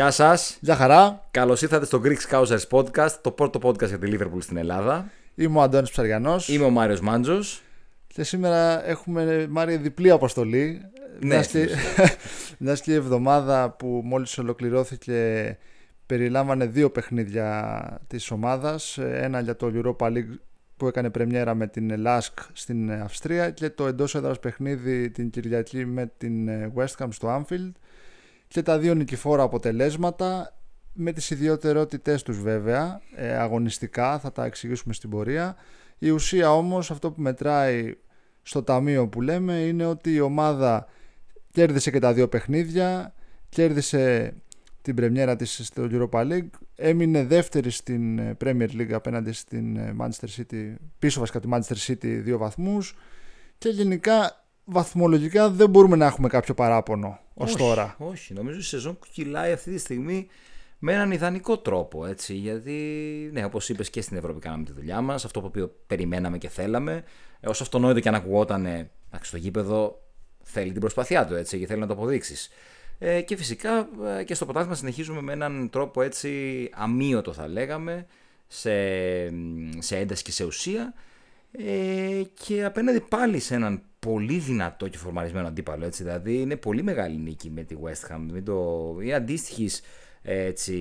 Γεια σας. Γεια χαρά. Καλώς ήρθατε στο Greek Scousers Podcast, το πρώτο podcast για τη Liverpool στην Ελλάδα. Είμαι ο Αντώνης Ψαριανός Είμαι ο Μάριος Μάντζος. και σήμερα έχουμε Μάρια διπλή αποστολή. Ναι, Μιας και, μιας και η εβδομάδα που μόλις ολοκληρώθηκε περιλάμβανε δύο παιχνίδια της ομάδας. Ένα για το Europa League που έκανε πρεμιέρα με την Lask στην Αυστρία και το εντός έδρας παιχνίδι την Κυριακή με την West Ham στο Anfield και τα δύο νικηφόρα αποτελέσματα με τις ιδιαιτερότητές τους βέβαια ε, αγωνιστικά θα τα εξηγήσουμε στην πορεία. Η ουσία όμως αυτό που μετράει στο ταμείο που λέμε είναι ότι η ομάδα κέρδισε και τα δύο παιχνίδια κέρδισε την πρεμιέρα της στο Europa League έμεινε δεύτερη στην ε, Premier League απέναντι στην ε, Manchester City πίσω βασικά τη Manchester City δύο βαθμούς και γενικά βαθμολογικά δεν μπορούμε να έχουμε κάποιο παράπονο ως τώρα. Όχι, νομίζω η σεζόν κυλάει αυτή τη στιγμή με έναν ιδανικό τρόπο. Έτσι, γιατί, ναι, όπως είπες και στην Ευρώπη, κάναμε τη δουλειά μας. Αυτό που περιμέναμε και θέλαμε. Ε, όσο αυτονόητο και αν ακουγόταν, στο γήπεδο θέλει την προσπάθειά του έτσι, και θέλει να το αποδείξεις. Ε, και φυσικά ε, και στο πρωτάθλημα συνεχίζουμε με έναν τρόπο έτσι αμύωτο θα λέγαμε σε, σε ένταση και σε ουσία ε, και απέναντι πάλι σε έναν πολύ δυνατό και φορμαρισμένο αντίπαλο. Έτσι, δηλαδή είναι πολύ μεγάλη νίκη με τη West Ham. Μην το... Είναι αντίστοιχης έτσι,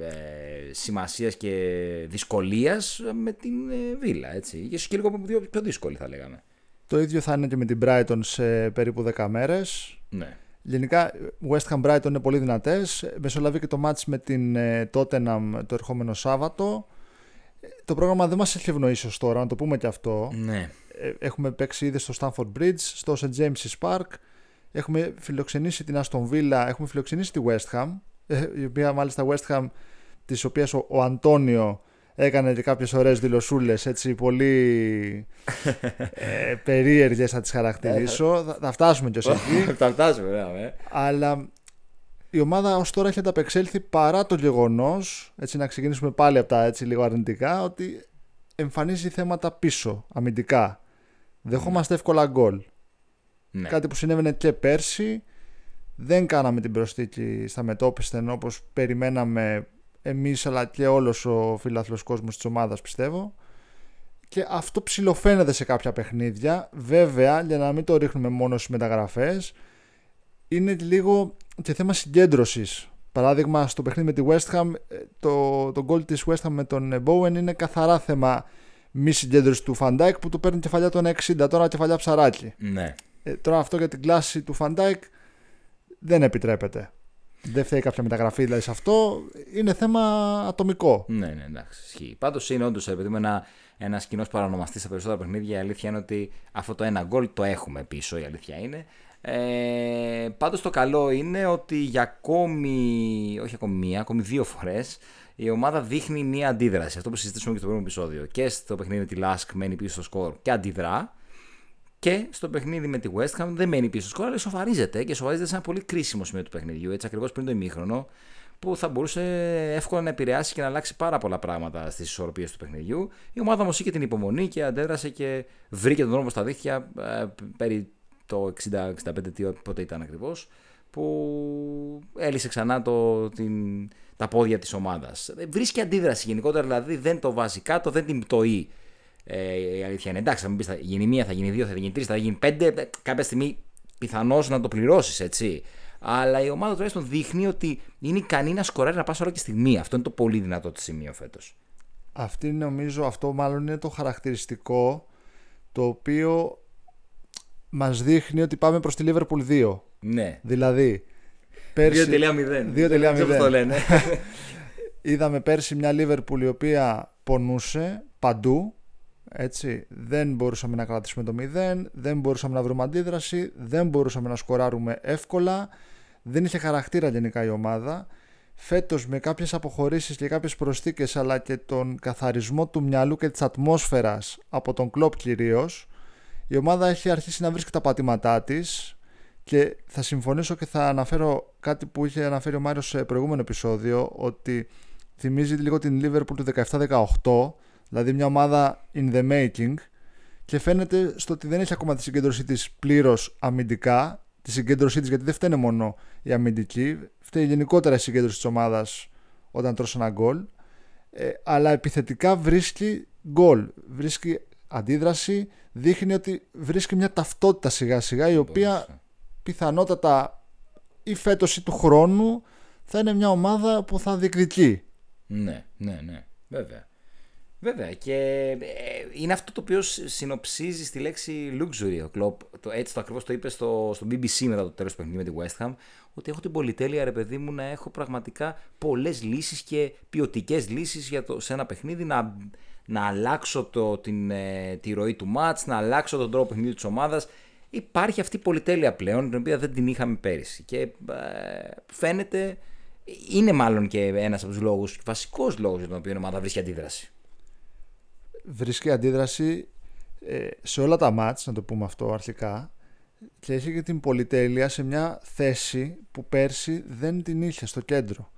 ε, σημασίας και δυσκολίας με την ε, Βίλα. Έτσι. Και και λίγο πιο δύσκολη θα λέγαμε. Το ίδιο θα είναι και με την Brighton σε περίπου 10 μέρες. Ναι. Γενικά, West Ham Brighton είναι πολύ δυνατές. Μεσολαβεί και το μάτς με την ε, Tottenham το ερχόμενο Σάββατο. Το πρόγραμμα δεν μας έχει ευνοήσει ως τώρα, να το πούμε και αυτό. Ναι. Ε, έχουμε παίξει ήδη στο Stanford Bridge, στο St. James's Park. Έχουμε φιλοξενήσει την Aston Villa, έχουμε φιλοξενήσει τη West Ham, ε, η οποία μάλιστα West Ham, της οποίας ο, ο Αντώνιο έκανε και κάποιες ωραίες δηλωσούλες, έτσι πολύ ε, περίεργες θα τις χαρακτηρίσω. θα, θα φτάσουμε κι ως εκεί. θα φτάσουμε, ναι. Αλλά η ομάδα ως τώρα έχει ανταπεξέλθει παρά το γεγονός, έτσι να ξεκινήσουμε πάλι από τα έτσι λίγο αρνητικά, ότι εμφανίζει θέματα πίσω, αμυντικά. Δεχόμαστε εύκολα γκολ. Ναι. Κάτι που συνέβαινε και πέρσι. Δεν κάναμε την προσθήκη στα μετόπιστεν όπως περιμέναμε εμείς αλλά και όλος ο φιλάθλος κόσμος της ομάδας πιστεύω. Και αυτό ψηλοφαίνεται σε κάποια παιχνίδια. Βέβαια, για να μην το ρίχνουμε μόνο στις μεταγραφές, είναι λίγο και θέμα συγκέντρωσης. Παράδειγμα, στο παιχνίδι με τη West Ham, ε, το, το goal της West Ham με τον Bowen είναι καθαρά θέμα μη συγκέντρωση του Van Dijk που του παίρνει κεφαλιά τον 60, τώρα κεφαλιά ψαράκι. Ναι. Ε, τώρα αυτό για την κλάση του Van Dijk δεν επιτρέπεται. Δεν φταίει κάποια μεταγραφή δηλαδή σε αυτό. Είναι θέμα ατομικό. Ναι, ναι, εντάξει. Ισχύει. Πάντως είναι όντως επειδή με ένα, ένας κοινός παρονομαστή στα περισσότερα παιχνίδια. Η αλήθεια είναι ότι αυτό το ένα γκολ το έχουμε πίσω. Η αλήθεια είναι. Ε, πάντως το καλό είναι ότι για ακόμη, όχι ακόμη μία, ακόμη δύο φορές η ομάδα δείχνει μία αντίδραση. Αυτό που συζητήσαμε και στο πρώτο επεισόδιο. Και στο παιχνίδι με τη Lask μένει πίσω στο σκορ και αντιδρά. Και στο παιχνίδι με τη West Ham δεν μένει πίσω στο σκορ, αλλά σοφαρίζεται και σοφαρίζεται σε ένα πολύ κρίσιμο σημείο του παιχνιδιού. Έτσι ακριβώς πριν το ημίχρονο, που θα μπορούσε εύκολα να επηρεάσει και να αλλάξει πάρα πολλά πράγματα στις ισορροπίες του παιχνιδιού. Η ομάδα όμως είχε την υπομονή και αντέδρασε και βρήκε τον δρόμο στα δίχτυα ε, περί το 60-65 πότε ήταν ακριβώς που έλυσε ξανά το, την, τα πόδια της ομάδας. Βρίσκει αντίδραση γενικότερα, δηλαδή δεν το βάζει κάτω, δεν την πτωεί. Ε, η αλήθεια είναι εντάξει, θα μου πεις θα γίνει μία, θα γίνει δύο, θα γίνει τρεις, θα γίνει πέντε. Ε, κάποια στιγμή πιθανώς να το πληρώσεις, έτσι. Αλλά η ομάδα τουλάχιστον δείχνει ότι είναι ικανή να σκοράρει να πας όλο και στιγμή. Αυτό είναι το πολύ δυνατό της σημείο φέτος. Αυτή νομίζω, αυτό μάλλον είναι το χαρακτηριστικό το οποίο μας δείχνει ότι πάμε προς τη Liverpool 2. Ναι. Δηλαδή, πέρσι... 2.0. 2.0. το λένε. Είδαμε πέρσι μια Liverpool η οποία πονούσε παντού. Έτσι, δεν μπορούσαμε να κρατήσουμε το 0, δεν μπορούσαμε να βρούμε αντίδραση, δεν μπορούσαμε να σκοράρουμε εύκολα, δεν είχε χαρακτήρα γενικά η ομάδα. Φέτος με κάποιες αποχωρήσεις και κάποιες προσθήκες αλλά και τον καθαρισμό του μυαλού και της ατμόσφαιρας από τον κλόπ κυρίως η ομάδα έχει αρχίσει να βρίσκει τα πατήματά της και θα συμφωνήσω και θα αναφέρω κάτι που είχε αναφέρει ο Μάριος σε προηγούμενο επεισόδιο ότι θυμίζει λίγο την Liverpool του 17-18 δηλαδή μια ομάδα in the making και φαίνεται στο ότι δεν έχει ακόμα τη συγκέντρωσή της πλήρως αμυντικά τη συγκέντρωσή της, γιατί δεν φταίνε μόνο η αμυντική, φταίει γενικότερα η συγκέντρωση της ομάδας όταν τρώσει ένα γκολ. Ε, αλλά επιθετικά βρίσκει γκολ, βρίσκει αντίδραση, δείχνει ότι βρίσκει μια ταυτότητα σιγά σιγά η οποία πιθανότατα ή φέτος ή του χρόνου θα είναι μια ομάδα που θα διεκδικεί. Ναι, ναι, ναι, βέβαια. Βέβαια και ε, είναι αυτό το οποίο συνοψίζει στη λέξη luxury ο Κλόπ. Το, έτσι το ακριβώς το είπε στο, στο BBC μετά το τέλος του παιχνιδιού με τη West Ham. Ότι έχω την πολυτέλεια, ρε παιδί μου, να έχω πραγματικά πολλές λύσεις και ποιοτικές λύσεις σε ένα παιχνίδι. Να, να αλλάξω το, την, ε, τη ροή του μάτς, να αλλάξω τον τρόπο παιχνιδιού της ομάδας. Υπάρχει αυτή η πολυτέλεια πλέον, την οποία δεν την είχαμε πέρυσι. Και ε, φαίνεται, είναι μάλλον και ένας από τους λόγους, βασικός λόγος για τον οποίο η ομάδα βρίσκει αντίδραση βρίσκει αντίδραση ε, σε όλα τα μάτς, να το πούμε αυτό αρχικά, και έχει και την πολυτέλεια σε μια θέση που πέρσι δεν την είχε στο κέντρο.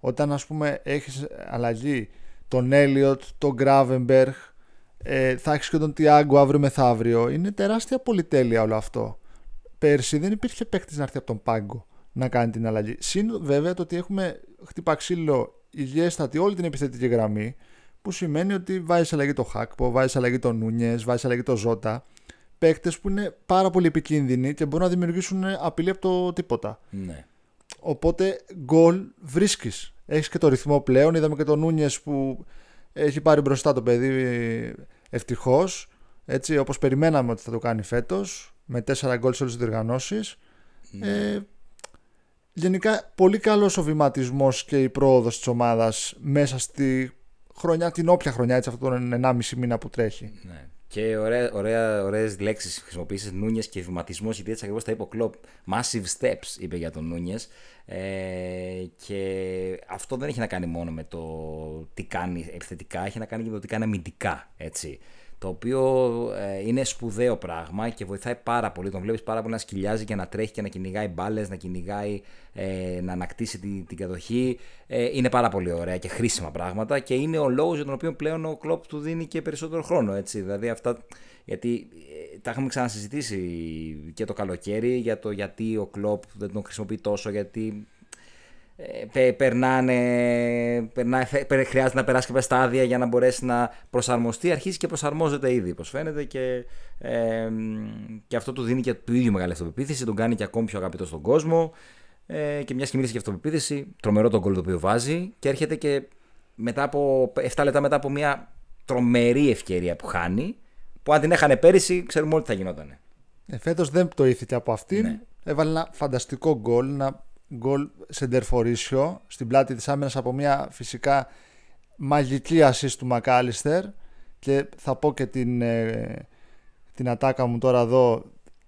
Όταν ας πούμε έχεις αλλαγή τον Έλιοτ, τον Γκράβεμπεργκ, ε, θα έχεις και τον Τιάγκο αύριο μεθαύριο. Είναι τεράστια πολυτέλεια όλο αυτό. Πέρσι δεν υπήρχε παίκτης να έρθει από τον πάγκο να κάνει την αλλαγή. Συν βέβαια το ότι έχουμε χτυπά ξύλο υγιέστατη όλη την επιθετική γραμμή που σημαίνει ότι βάζεις αλλαγή το Χάκπο, βάζεις αλλαγή το Νούνιες, βάζεις αλλαγή το Ζώτα. Παίκτες που είναι πάρα πολύ επικίνδυνοι και μπορούν να δημιουργήσουν απειλή από το τίποτα. Ναι. Οπότε γκολ βρίσκεις. Έχεις και το ρυθμό πλέον. Είδαμε και το Νούνιες που έχει πάρει μπροστά το παιδί ευτυχώς. Έτσι, όπως περιμέναμε ότι θα το κάνει φέτος, με τέσσερα γκολ σε όλες τις διοργανώσεις. Ναι. Ε, γενικά, πολύ καλός ο βηματισμός και η πρόοδος της ομάδας μέσα στη χρονιά, την όποια χρονιά, έτσι, αυτόν τον 1,5 μήνα που τρέχει. Ναι. Και ωραία, ωραία, ωραίες λέξεις χρησιμοποίησες, Νούνιες και βηματισμός, γιατί έτσι ακριβώς τα είπε ο Κλόπ. Massive steps, είπε για τον Νούνιες. Ε, και αυτό δεν έχει να κάνει μόνο με το τι κάνει επιθετικά, έχει να κάνει και με το τι κάνει αμυντικά, έτσι το οποίο ε, είναι σπουδαίο πράγμα και βοηθάει πάρα πολύ. Τον βλέπεις πάρα πολύ να σκυλιάζει και να τρέχει και να κυνηγάει μπάλες, να κυνηγάει, ε, να ανακτήσει την, την κατοχή. Ε, είναι πάρα πολύ ωραία και χρήσιμα πράγματα και είναι ο λόγος για τον οποίο πλέον ο Κλοπ του δίνει και περισσότερο χρόνο. Έτσι. Δηλαδή αυτά, γιατί ε, τα είχαμε ξανασυζητήσει και το καλοκαίρι για το γιατί ο Κλοπ δεν τον χρησιμοποιεί τόσο, γιατί ε, περνάνε, περνά, χρειάζεται να περάσει κάποια στάδια για να μπορέσει να προσαρμοστεί. Αρχίζει και προσαρμόζεται ήδη, όπως φαίνεται, και, ε, και αυτό του δίνει και του ίδιου μεγάλη αυτοπεποίθηση, τον κάνει και ακόμη πιο αγαπητό στον κόσμο. Ε, και μιας και μίλησε για αυτοπεποίθηση, τρομερό τον κόλ το οποίο βάζει και έρχεται και μετά από 7 λεπτά μετά από μια τρομερή ευκαιρία που χάνει, που αν την έχανε πέρυσι, ξέρουμε όλοι τι θα γινόταν. Ε, Φέτος δεν πτωήθηκε από αυτήν. Ναι. Έβαλε ένα φανταστικό γκολ, ένα γκολ σεντερφορίσιο στην πλάτη της άμυνας από μια φυσικά μαγική ασίστ του Μακάλιστερ και θα πω και την, ε, την ατάκα μου τώρα εδώ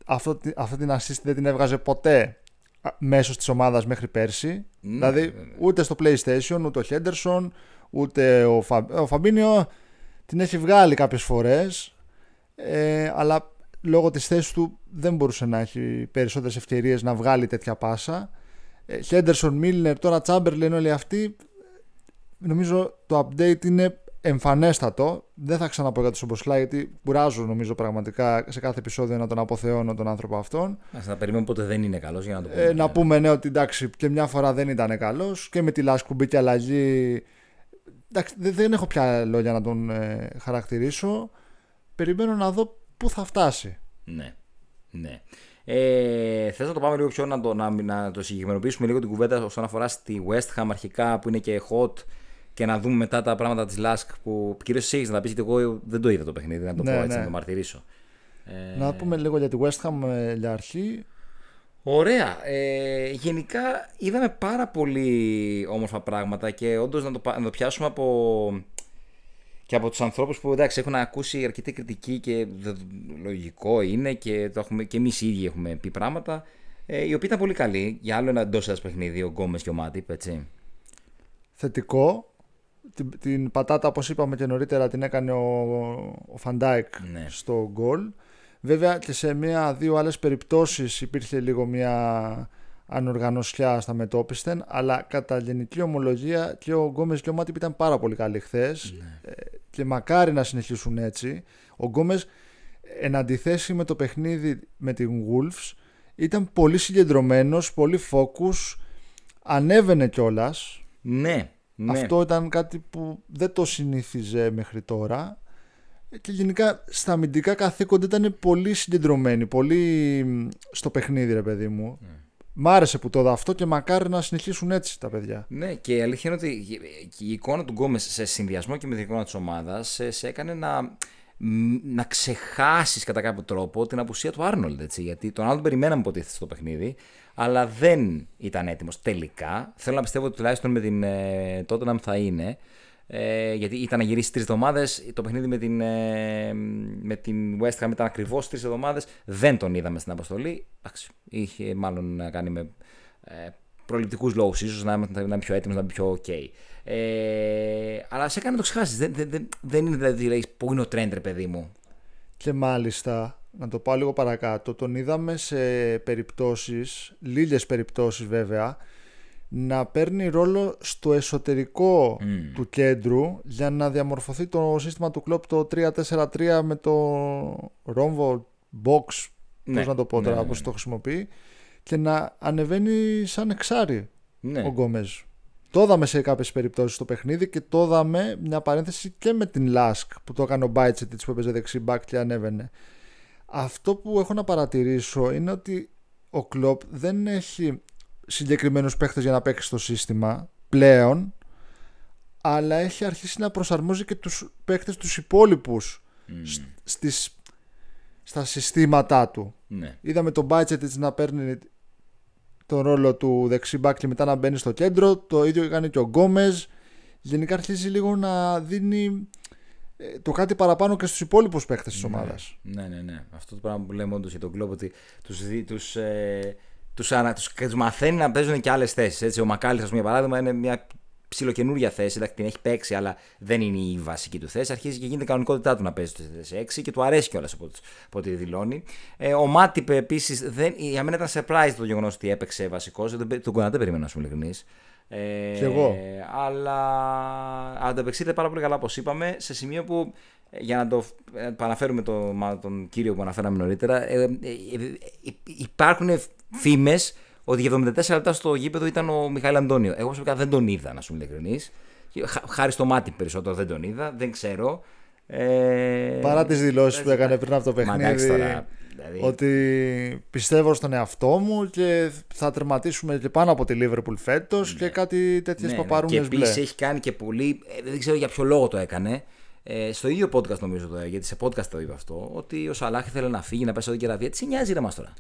αυτό, αυτή την assist δεν την έβγαζε ποτέ μέσω της ομάδας μέχρι πέρσι mm, δηλαδή ούτε στο PlayStation ούτε ο Χέντερσον ούτε ο, Φα, ο Φαμπίνιο την έχει βγάλει κάποιες φορές ε, αλλά λόγω της θέσης του δεν μπορούσε να έχει περισσότερες ευκαιρίες να βγάλει τέτοια πάσα Χέντερσον, Μίλνερ, τώρα Τσάμπερλεν, όλοι αυτοί. Νομίζω το update είναι εμφανέστατο. Δεν θα ξαναπώ για το Σομποσλά γιατί κουράζω νομίζω πραγματικά σε κάθε επεισόδιο να τον αποθεώνω τον άνθρωπο αυτόν. Α να περιμένουμε πότε δεν είναι καλός για να το πούμε. Ε, να πούμε ναι ότι εντάξει και μια φορά δεν ήταν καλός και με τη Λάσκου μπήκε αλλαγή. Εντάξει, δεν έχω πια λόγια να τον ε, χαρακτηρίσω. Περιμένω να δω πού θα φτάσει. Ναι. Ναι. Ε, Θες να το πάμε λίγο πιο να το, να, να το συγκεκριμενοποιήσουμε λίγο την κουβέντα όσον αφορά στη West Ham αρχικά που είναι και hot και να δούμε μετά τα πράγματα της Lask που κυρίως εσύ να τα πεις γιατί εγώ δεν το είδα το παιχνίδι, να το ναι, πω έτσι, ναι. να το μαρτυρήσω. Ε... Να πούμε λίγο για τη West Ham ε, για αρχή. Ωραία. Ε, γενικά είδαμε πάρα πολύ όμορφα πράγματα και όντως να, να το πιάσουμε από και από τους ανθρώπους που εντάξει, έχουν ακούσει αρκετή κριτική και λογικό είναι και, το έχουμε, και εμείς οι ίδιοι έχουμε πει πράγματα. Ε, οι οποίοι ήταν πολύ καλοί για άλλο ένα εντός σας παιχνίδι, ο Γκόμες και ο Μάτιπ, έτσι. Θετικό. Την, την πατάτα, όπως είπαμε και νωρίτερα, την έκανε ο, ο Van Dijk ναι. στο γκολ. Βέβαια και σε μία-δύο άλλες περιπτώσεις υπήρχε λίγο μια ανοργανωσιά στα μετόπισθεν, αλλά κατά γενική ομολογία και ο Γκόμες και ο Μάτιπ ήταν πάρα πολύ καλοί χθες. Ναι. Ε, και μακάρι να συνεχίσουν έτσι. Ο Γκόμες, εν αντιθέσει με το παιχνίδι με την Wolves, ήταν πολύ συγκεντρωμένος, πολύ focus, ανέβαινε κιόλας. Ναι, ναι. Αυτό ήταν κάτι που δεν το συνήθιζε μέχρι τώρα. Και γενικά στα αμυντικά καθήκοντα ήταν πολύ συγκεντρωμένοι, πολύ στο παιχνίδι ρε παιδί μου. Μ' άρεσε που το δω αυτό και μακάρι να συνεχίσουν έτσι τα παιδιά. Ναι, και η αλήθεια είναι ότι η εικόνα του Γκόμες σε συνδυασμό και με την εικόνα της ομάδας σε, σε έκανε να, να ξεχάσεις κατά κάποιο τρόπο την απουσία του Άρνολντ. Έτσι, γιατί τον άλλον περιμέναμε υποτίθεται στο παιχνίδι, αλλά δεν ήταν έτοιμος τελικά. Θέλω να πιστεύω ότι τουλάχιστον με την ε, Tottenham θα είναι. Ε, γιατί ήταν να γυρίσεις τρεις εβδομάδες. Το παιχνίδι με την, ε, με την West Ham ήταν ακριβώς τρεις εβδομάδες. Δεν τον είδαμε στην αποστολή. Εντάξει, είχε μάλλον να κάνει με ε, προληπτικούς λόγους, ίσως να, να είναι πιο έτοιμος, να είναι πιο OK. Ε, αλλά σε έκανε να το ξεχάσεις. Δεν, δεν, δεν είναι δηλαδή, πού είναι ο τρέντρε, παιδί μου. Και μάλιστα, να το πάω λίγο παρακάτω, τον είδαμε σε περιπτώσεις, λίγες περιπτώσεις βέβαια, να παίρνει ρόλο στο εσωτερικό του κέντρου για να διαμορφωθεί το σύστημα του κλόπ το 3-4-3 με το ρόμβο box, ναι, πώς να το πω τώρα, ναι, πώς ναι. το χρησιμοποιεί και να ανεβαίνει σαν εξάρι ναι. ο Γκόμεζ. Το είδαμε σε κάποιες περιπτώσεις στο παιχνίδι και το είδαμε μια παρένθεση και με την Λάσκ που το έκανε ο Μπάιτσετ που έπαιζε δεξί μπακ και ανέβαινε. Αυτό που έχω να παρατηρήσω είναι ότι ο Κλοπ δεν έχει συγκεκριμένους παίχτες για να παίξει στο σύστημα πλέον αλλά έχει αρχίσει να προσαρμόζει και τους παίχτες τους υπόλοιπους στις, στα συστήματά του. Ναι. Είδαμε τον Μπάτσετιτς να παίρνει τον ρόλο του δεξί μπακ και μετά να μπαίνει στο κέντρο. Το ίδιο έκανε και ο Γκόμεζ. Γενικά αρχίζει λίγο να δίνει ε, το κάτι παραπάνω και στους υπόλοιπους παίχτες της ναι, ομάδας. Ναι, ναι, ναι. Αυτό το πράγμα που λέμε όντως για τον κλόπ ότι τους, τους, ε, τους, ανα, τους, τους μαθαίνει να παίζουν και άλλες θέσεις. Ο Μακάλης, ας πούμε, για παράδειγμα, είναι μια ψιλοκαινούργια θέση. Εντάξει, την έχει παίξει, αλλά δεν είναι η βασική του θέση. Αρχίζει και γίνεται κανονικότητά του να παίζει στη 6 και του αρέσει κιόλας από, από ό,τι δηλώνει. Ε, ο Μάτιπε επίσης, για μένα ήταν surprise το γεγονός ότι έπαιξε βασικός. Τον Κονατέ περίμενα, να σου ειλικρινής. Ε, Κι εγώ. Αλλά ανταπεξήλθε πάρα πολύ καλά, όπως είπαμε, σε σημείο που ε, για να το παραφέρουμε το, τον κύριο που αναφέραμε νωρίτερα, ε, ε, ε υπάρχουν φήμες ότι για 74 λεπτά στο γήπεδο ήταν ο Μιχαήλ Αντώνιο. Εγώ προσωπικά δεν τον είδα, να σου είμαι ειλικρινής. Χάρη στο μάτι περισσότερο δεν τον είδα, δεν ξέρω. Ε... Παρά τις δηλώσεις που έκανε πριν από το παιχνίδι. Τώρα, δηλαδή... Ότι πιστεύω στον εαυτό μου και θα τερματίσουμε και πάνω από τη Λίβερπουλ φέτος ναι. και κάτι τέτοιες ναι, παπαρούνε ναι. Και επίσης έχει κάνει και πολύ. Ε, δεν ξέρω για ποιο λόγο το έκανε. Ε, στο ίδιο podcast νομίζω το γιατί σε podcast το είπε αυτό, ότι ο Σαλάχ ήθελε να φύγει, να πέσει εδώ και Αραβία. Τι σε νοιάζει ρε μας τώρα.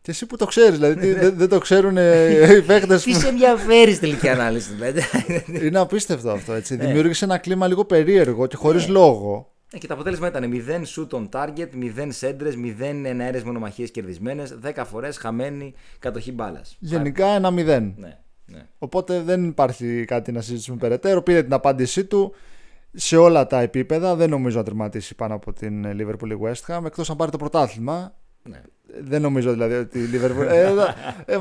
Και εσύ που το ξέρεις, δηλαδή δεν, δεν το ξέρουν οι παίχτε. Τι σε ενδιαφέρει τελική ανάλυση, δηλαδή. Είναι απίστευτο αυτό. Έτσι. Ναι. Δημιούργησε ένα κλίμα λίγο περίεργο και χωρίς ναι. λόγο. Ε, και το αποτέλεσμα ήταν 0 shoot on target, 0 σέντρες, 0 εναέρες μονομαχίες κερδισμένες, 10 φορές χαμένη κατοχή μπάλας. Γενικά ένα 0. Ναι, ναι. Οπότε δεν υπάρχει κάτι να συζητήσουμε περαιτέρω. Πήρε την απάντησή του σε όλα τα επίπεδα. Δεν νομίζω να τερματίσει πάνω από την Liverpool West Ham εκτός αν πάρει το πρωτάθλημα. Ναι. Δεν νομίζω δηλαδή ότι η Liverpool. ε, ε,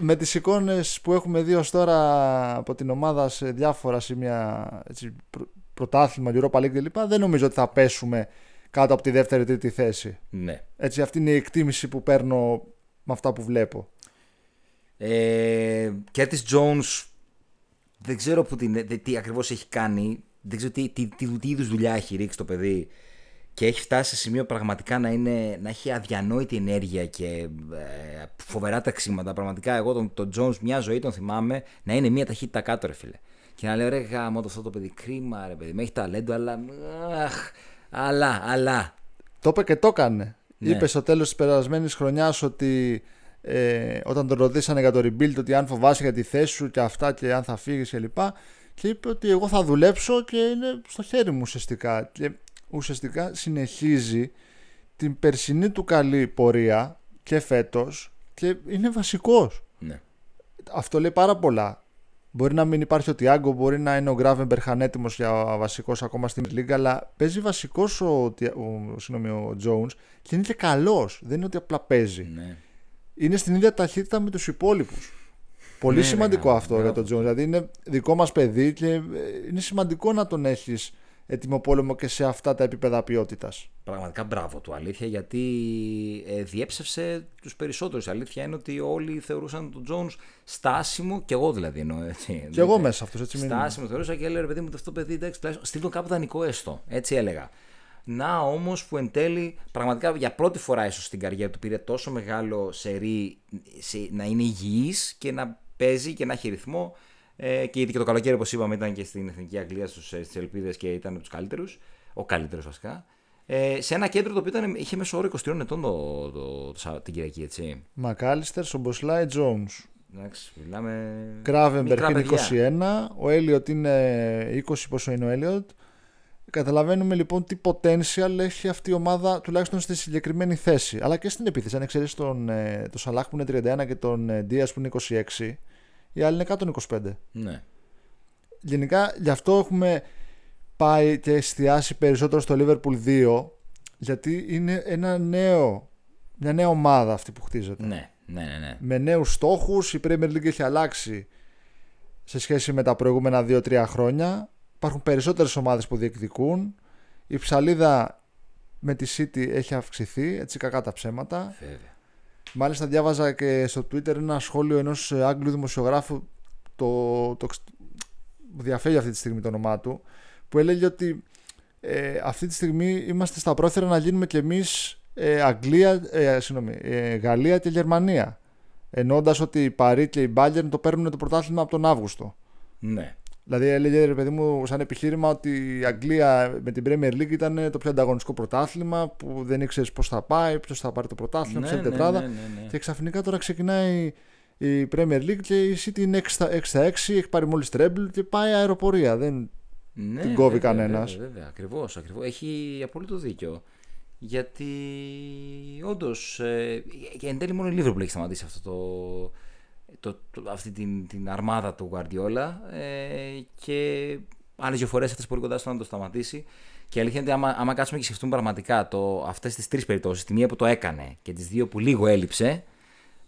με τις εικόνες που έχουμε δει ως τώρα από την ομάδα σε διάφορα σημεία έτσι, πρω, πρωτάθλημα, Europa League κλπ. Δεν νομίζω ότι θα πέσουμε κάτω από τη δεύτερη-τρίτη θέση. Ναι. Έτσι, αυτή είναι η εκτίμηση που παίρνω με αυτά που βλέπω. Ε, τη Jones δεν ξέρω που την, τι ακριβώς έχει κάνει δεν ξέρω τι, τι, τι, τι είδους δουλειά έχει ρίξει το παιδί και έχει φτάσει σε σημείο πραγματικά να, είναι, να έχει αδιανόητη ενέργεια και ε, φοβερά ταξίματα. Πραγματικά εγώ τον, τον Jones μια ζωή τον θυμάμαι να είναι μια ταχύτητα κάτω ρε φίλε. Και να λέω ρε γάμο το αυτό το παιδί κρίμα ρε παιδί, με έχει ταλέντο αλλά αχ, αλλά, αλλά. Το είπε και το έκανε. Ναι. Είπε στο τέλος της περασμένης χρονιάς ότι ε, όταν τον ρωτήσανε για το rebuild ότι αν φοβάσαι για τη θέση σου και αυτά και αν θα φύγεις κλπ και είπε ότι εγώ θα δουλέψω και είναι στο χέρι μου ουσιαστικά και ουσιαστικά συνεχίζει την περσινή του καλή πορεία και φέτος και είναι βασικός. Ναι. Αυτό λέει πάρα πολλά. Μπορεί να μην υπάρχει ο Τιάγκο, μπορεί να είναι ο Γκράβεμπερ έτοιμο για βασικός ακόμα στην Λίγκα, αλλά παίζει βασικός ο, ο, ο Jones και είναι και καλός. Δεν είναι ότι απλά παίζει. Ναι. Είναι στην ίδια ταχύτητα με τους υπόλοιπους. Πολύ ναι, σημαντικό ναι, αυτό για τον Τζον. Δηλαδή είναι δικό μας παιδί και ε, είναι σημαντικό να τον έχεις ετοιμοπόλεμο και σε αυτά τα επίπεδα ποιότητας. Πραγματικά μπράβο του, αλήθεια, γιατί ε, διέψευσε τους περισσότερους. Η αλήθεια είναι ότι όλοι θεωρούσαν τον Τζόουν στάσιμο, και εγώ δηλαδή εννοώ έτσι. Και εγώ μέσα αυτός έτσι. Στάσιμο θεωρούσα και έλεγα, παιδί μου, αυτό το παιδί, εντάξει, τουλάχιστον στείλ τον κάπου δανεικό έστω. Έτσι έλεγα. Να όμως που εν τέλει, πραγματικά για πρώτη φορά ίσως στην καριέρα του πήρε τόσο μεγάλο σερί σε, να είναι υγιής και να παίζει και να έχει ρυθμό. Ε, και ήδη και το καλοκαίρι, όπως είπαμε, ήταν και στην Εθνική Αγγλία στις Ελπίδες και ήταν από τους καλύτερους. Ο καλύτερος βασικά. Ε, σε ένα κέντρο το οποίο ήταν, είχε μέσω όρο 23 ετών το, το, το, την Κυριακή, έτσι. Μακάλιστερ, Σομποσλάι, Τζόουν. Εντάξει, μιλάμε. Κράβεμπερκ είναι 21, ο Έλιοτ είναι 20, πόσο είναι ο Έλιοτ. Καταλαβαίνουμε λοιπόν τι potential έχει αυτή η ομάδα, τουλάχιστον στη συγκεκριμένη θέση. Αλλά και στην επίθεση. Αν εξαιρέσεις τον, ε, τον Σαλάχ που είναι 31 και τον Ντία που είναι 26, οι άλλοι είναι 125. Ναι. Γενικά γι' αυτό έχουμε πάει και εστιάσει περισσότερο στο Liverpool 2 γιατί είναι ένα νέο, μια νέα ομάδα αυτή που χτίζεται. Ναι, ναι, ναι. ναι. Με νέους στόχους, η Premier League έχει αλλάξει σε σχέση με τα προηγούμενα 2-3 χρόνια. Υπάρχουν περισσότερες ομάδες που διεκδικούν. Η ψαλίδα με τη City έχει αυξηθεί, έτσι κακά τα ψέματα. Βέβαια. Μάλιστα διάβαζα και στο Twitter ένα σχόλιο ενός Άγγλου δημοσιογράφου το, το, διαφεύγει αυτή τη στιγμή το όνομά του που έλεγε ότι ε, αυτή τη στιγμή είμαστε στα πρόθυρα να γίνουμε κι εμείς ε, Αγγλία, ε, συγγνώμη, ε, Γαλλία και Γερμανία εννοώντα ότι η Παρή και η Bayern το παίρνουν το πρωτάθλημα από τον Αύγουστο. Ναι. Δηλαδή έλεγε ρε παιδί μου σαν επιχείρημα ότι η Αγγλία με την Premier League ήταν το πιο ανταγωνιστικό πρωτάθλημα που δεν ήξερες πώς θα πάει, ποιος θα πάρει το πρωτάθλημα, ναι, ποια ναι, τετράδα. ναι, ναι, ναι. Και ξαφνικά τώρα ξεκινάει η Premier League και η City είναι 6 6 έχει πάρει μόλις τρέμπλ και πάει αεροπορία. Δεν Ναι, την κόβει βέβαια, κανένας. Βέβαια, βέβαια. Ακριβώς, ακριβώς. Έχει απόλυτο δίκιο. Γιατί όντως. Ε, και εν τέλει μόνο η Liverpool έχει σταματήσει αυτό το, το, το, αυτή την, την αρμάδα του Guardiola ε, και άλλες δύο φορές έφτασε πολύ κοντά στο να το σταματήσει. Και η αλήθεια είναι ότι άμα, άμα κάτσουμε και σκεφτούμε πραγματικά το, αυτές τις τρεις περιπτώσεις, τη μία που το έκανε και τις δύο που λίγο έλειψε,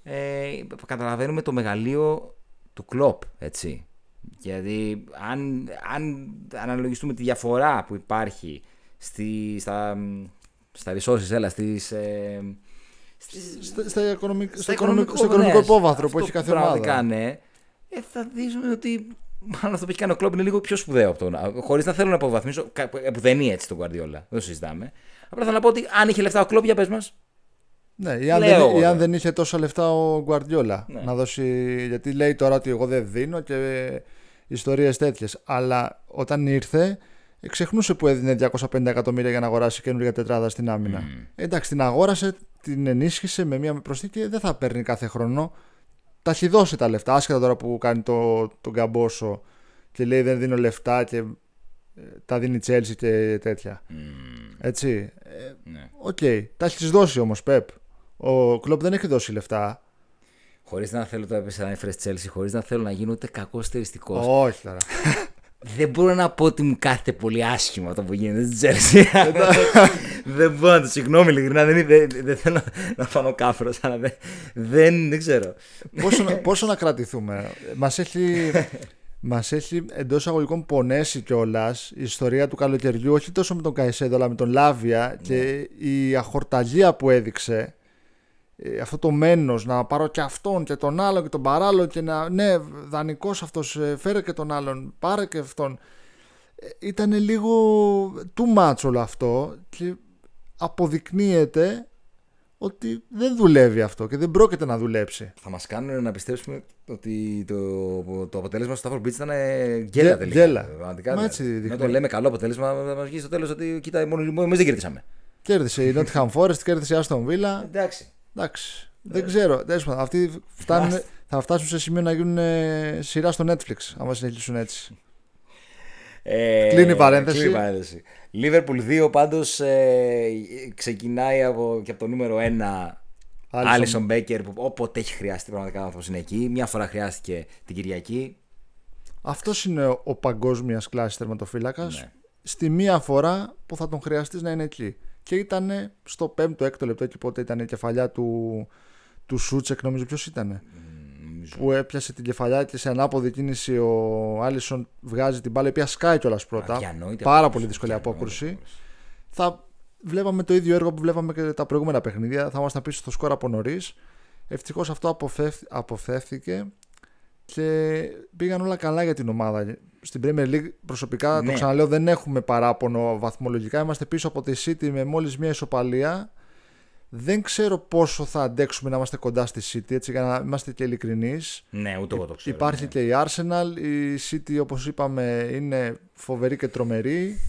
ε, καταλαβαίνουμε το μεγαλείο του κλοπ, έτσι. Γιατί αν, αν αναλογιστούμε τη διαφορά που υπάρχει στη, στα, στα resources, έλα, στις, ε, στις, στα, στα οικονομικ- στα στο οικονομικό, στο ναι, οικονομικό αυτό υπόβαθρο που έχει κάθε πραγματικά, ομάδα. ναι, ε, θα δείξουμε ότι μάλλον αυτό που έχει κάνει ο Κλόπ είναι λίγο πιο σπουδαίο από τον. Χωρίς να θέλω να αποβαθμίσω, κα- που δεν είναι έτσι τον Guardiola. Δεν το συζητάμε. Απλά θέλω να πω ότι αν είχε λεφτά ο Κλόπ, για πες μας. Ναι, ή αν, Λέω δεν, εγώ ή αν τώρα. δεν είχε τόσα λεφτά ο Γκουαρδιόλα Ναι. να δώσει. Γιατί λέει τώρα ότι εγώ δεν δίνω και ιστορίες τέτοιες. Αλλά όταν ήρθε, ε, ξεχνούσε που έδινε 250 εκατομμύρια για να αγοράσει καινούργια τετράδα στην άμυνα. Ε, εντάξει, την αγόρασε, την ενίσχυσε με μια προσθήκη και δεν θα παίρνει κάθε χρόνο. Τα έχει δώσει τα λεφτά, άσχετα τώρα που κάνει το, τον καμπόσο και λέει δεν δίνω λεφτά και ε, τα δίνει η Chelsea και τέτοια. Έτσι. Ε, Ναι. Οκ, τα έχεις δώσει όμως, Πεπ. Ο Κλοπ δεν έχει δώσει λεφτά. Χωρίς να θέλω τώρα να έφερε Chelsea, χωρίς να θέλω να γίνω ούτε κακός στεριστικό. Όχι τώρα. Δεν μπορώ να πω ότι μου κάθεται πολύ άσχημα αυτό που γίνεται στη Chelsea. δεν μπορώ να το συγγνώμη ειλικρινά. Δεν, είναι- δεν, δεν θέλω να φανώ κάφρος, αλλά δεν, δεν, δεν ξέρω. πόσο, να- πόσο να κρατηθούμε. Μας έχει, μας έχει εντός αγωγικών πονέσει κιόλας η ιστορία του καλοκαιριού, όχι τόσο με τον Καϊσέδο, αλλά με τον Λάβια και η αχορταγία που έδειξε. Ε, Αυτό το μένος να πάρω και αυτόν και τον άλλον και τον παράλληλο και να ναι δανεικός αυτός ε, φέρε και τον άλλον πάρε και αυτόν ήταν λίγο too much όλο αυτό και αποδεικνύεται ότι δεν δουλεύει αυτό και δεν πρόκειται να δουλέψει. Θα μας κάνουν να πιστέψουμε ότι το, το αποτέλεσμα στο Stafford Beach ήταν ε, γκέλα Γε- τελικά. γέλα. Πραγματικά, Μα ναι. έτσι Ενώ δείχνει. το λέμε καλό αποτέλεσμα, θα μας βγει στο τέλος ότι κοίτα, μόνο εμείς δεν κερδίσαμε. Κέρδισε η Nottingham Forest, κέρδισε η Aston Villa. Εντάξει. Εντάξει. Δεν ξέρω. Τέλος πάντων, Αυτοί φτάνουν, θα φτάσουν σε σημείο να γίνουν ε, σειρά στο Netflix, άμα συνεχίσουν έτσι. Ε, Κλείνει η παρένθεση. Κλείνει η παρένθεση. Liverpool 2 πάντως ε, ξεκινάει από, και από το νούμερο 1 Άλισον. Άλισον Μπέκερ που όποτε έχει χρειαστεί πραγματικά ο άνθρωπος είναι εκεί. Μια φορά χρειάστηκε την Κυριακή. Αυτός είναι ο, ο παγκόσμιας κλάση τερματοφύλακας. Ναι. Στη μία φορά που θα τον χρειαστείς να είναι εκεί. Και ήταν στο 5ο-6ο λεπτό εκεί πότε ήταν η κεφαλιά του, του Σούτσεκ, νομίζω ποιος ήταν. νομίζω. που έπιασε την κεφαλιά και σε ανάποδη κίνηση ο Άλισον βγάζει την μπάλα, η οποία σκάει κιόλας πρώτα. Αδιανόητη Πάρα απόκρουση, πολύ δύσκολη αδιανόητη απόκρουση. Θα βλέπαμε το ίδιο έργο που βλέπαμε και τα προηγούμενα παιχνίδια. Θα ήμασταν πίσω στο σκορ από νωρίς. Ευτυχώς αυτό αποφεύ, αποφεύθηκε και πήγαν όλα καλά για την ομάδα. Στην Premier League προσωπικά, Ναι. το ξαναλέω, δεν έχουμε παράπονο βαθμολογικά. Είμαστε πίσω από τη City με μόλις μια ισοπαλία. Δεν ξέρω πόσο θα αντέξουμε να είμαστε κοντά στη City, έτσι για να είμαστε και ειλικρινείς. Ναι, ούτε εγώ το ξέρω. Υπάρχει ναι. και η Arsenal. Η City, όπως είπαμε, είναι φοβερή και τρομερή.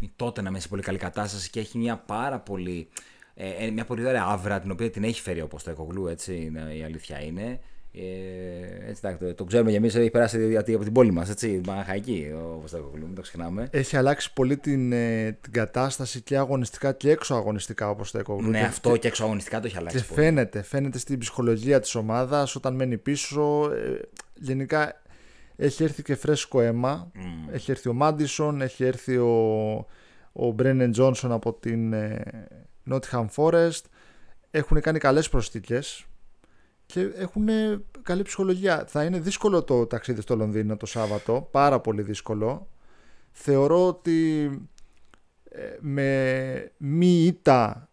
Η τότε να μέσα σε πολύ καλή κατάσταση και έχει μια πάρα πολύ. Ε, ε, μια πολύ ωραία άβρα την οποία την έχει φέρει όπω το Εκογλού, έτσι είναι, η αλήθεια είναι. Ε, έτσι, εντάξει, το, το ξέρουμε κι εμείς, έχει περάσει γιατί από την πόλη μας, έτσι. Μαχαϊκή όπω το Εκογλού, μην το ξεχνάμε. Έχει αλλάξει πολύ την, ε, την κατάσταση και αγωνιστικά και έξω αγωνιστικά όπως το Echo Group. ναι, Και- αυτό και εξωαγωνιστικά το έχει Και αλλάξει πολύ. φαίνεται, φαίνεται στην ψυχολογία της ομάδας όταν μένει πίσω. Ε, γενικά έχει έρθει και φρέσκο αίμα. Μμμ. Έχει έρθει ο Μάντισον, έχει έρθει ο, ο Μπρένεν Τζόνσον από την ε, Nottingham Forest. Έχουν κάνει καλές προσθήκες και έχουν καλή ψυχολογία. Θα είναι δύσκολο το ταξίδι στο Λονδίνο το Σάββατο, πάρα πολύ δύσκολο. Θεωρώ ότι ε, με μη ήττα